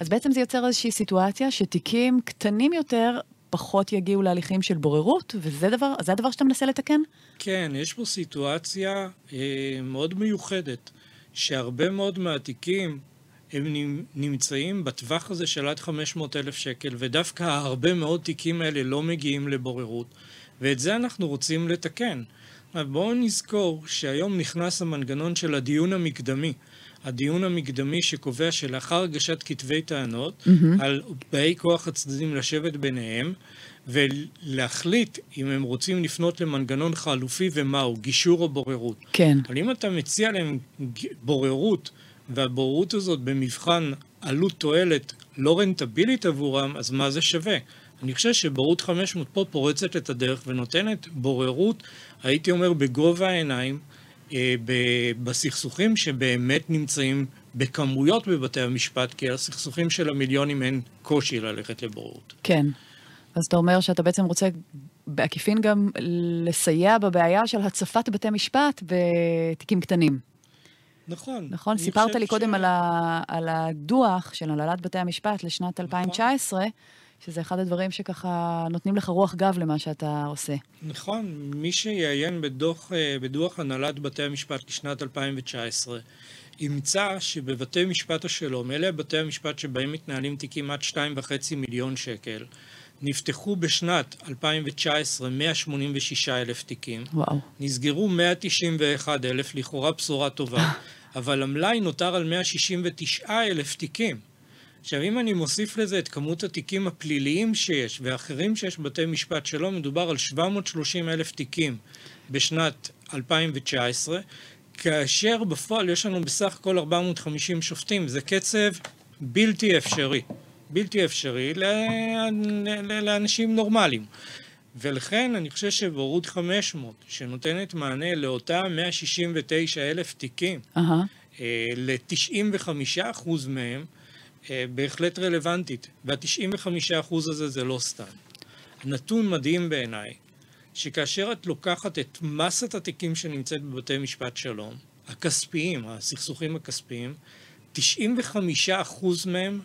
אז בעצם זה יוצר איזושהי סיטואציה שתיקים קטנים יותר פחות יגיעו להליכים של בוררות, וזה דבר, זה הדבר שאתה מנסה לתקן? כן, יש פה סיטואציה אה, מאוד מיוחדת, שהרבה מאוד מהתיקים הם נמצאים בטווח הזה של עד 500 אלף שקל, ודווקא הרבה מאוד תיקים האלה לא מגיעים לבוררות, ואת זה אנחנו רוצים לתקן. בואו נזכור שהיום נכנס המנגנון של הדיון המקדמי. הדיון המקדמי שקובע שלאחר הגשת כתבי טענות, mm-hmm. על באי כוח הצדדים לשבת ביניהם, ולהחליט אם הם רוצים לפנות למנגנון חלופי ומהו, גישור או בוררות. כן. אבל אם אתה מציע להם בוררות, והבוררות הזאת במבחן עלות תועלת לא רנטבילית עבורם, אז מה זה שווה? אני חושב שבוררות 500 פה פורצת את הדרך ונותנת בוררות, הייתי אומר, בגובה העיניים, בסכסוכים שבאמת נמצאים בכמויות בבתי המשפט, כי הסכסוכים של המיליונים אין קושי ללכת לבוררות. כן. אז אתה אומר שאתה בעצם רוצה בעקיפין גם לסייע בבעיה של הצפת בתי משפט בתיקים קטנים. נכון. נכון? סיפרת לי קודם ש... על, ה, על הדוח של הנהלת בתי המשפט לשנת נכון. 2019, שזה אחד הדברים שככה נותנים לך רוח גב למה שאתה עושה. נכון. מי שיעיין בדוח, אה, בדוח הנהלת בתי המשפט לשנת 2019, ימצא שבבתי משפט השלום, אלה בתי המשפט שבהם מתנהלים תיקים עד 2.5 מיליון שקל, נפתחו בשנת 2019 186 אלף תיקים. וואו. נסגרו 191 אלף, לכאורה בשורה טובה. אבל המלאי נותר על 169 אלף תיקים. עכשיו, אם אני מוסיף לזה את כמות התיקים הפליליים שיש ואחרים שיש בבתי משפט שלום, מדובר על 730 אלף תיקים בשנת 2019, כאשר בפועל יש לנו בסך הכל 450 שופטים. זה קצב בלתי אפשרי. בלתי אפשרי לאנשים נורמלים. ולכן אני חושב שבורות 500, שנותנת מענה לאותם 169 אלף תיקים, uh-huh. ל-95% מהם, אה, בהחלט רלוונטית. וה-95% הזה זה לא סתם. נתון מדהים בעיניי, שכאשר את לוקחת את מסת התיקים שנמצאת בבתי משפט שלום, הכספיים, הסכסוכים הכספיים, 95% מהם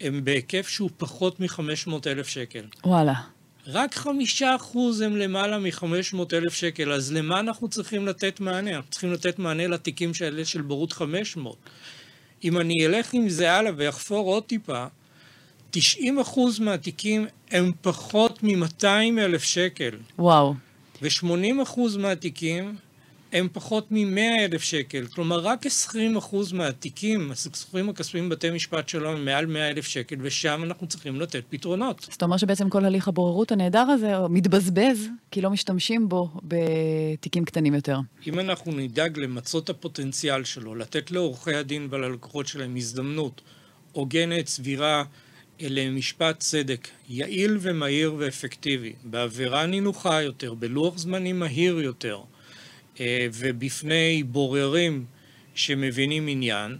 הם בהיקף שהוא פחות מ-500 אלף שקל. וואלה. רק חמישה אחוז הם למעלה מ-500 אלף שקל, אז למה אנחנו צריכים לתת מענה? אנחנו צריכים לתת מענה לתיקים האלה של בורות 500. אם אני אלך עם זה הלאה ואחפור עוד טיפה, 90 אחוז מהתיקים הם פחות מ-200 אלף שקל. וואו. ו-80 אחוז מהתיקים הם פחות מ-100 אלף שקל. כלומר, רק 20 אחוז מהתיקים, הסכסוכים הכספיים בבתי משפט שלנו הם מעל 100 אלף שקל, ושם אנחנו צריכים לתת פתרונות. זאת אומרת שבעצם כל הליך הבוררות הנהדר הזה מתבזבז, כי לא משתמשים בו בתיקים קטנים יותר. אם אנחנו נדאג למצות את הפוטנציאל שלו, לתת לעורכי הדין וללקוחות שלהם הזדמנות הוגנת, סבירה, למשפט צדק יעיל ומהיר ואפקטיבי, בעבירה נינוחה יותר, בלוח זמנים מהיר יותר, ובפני בוררים שמבינים עניין,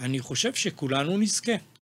אני חושב שכולנו נזכה.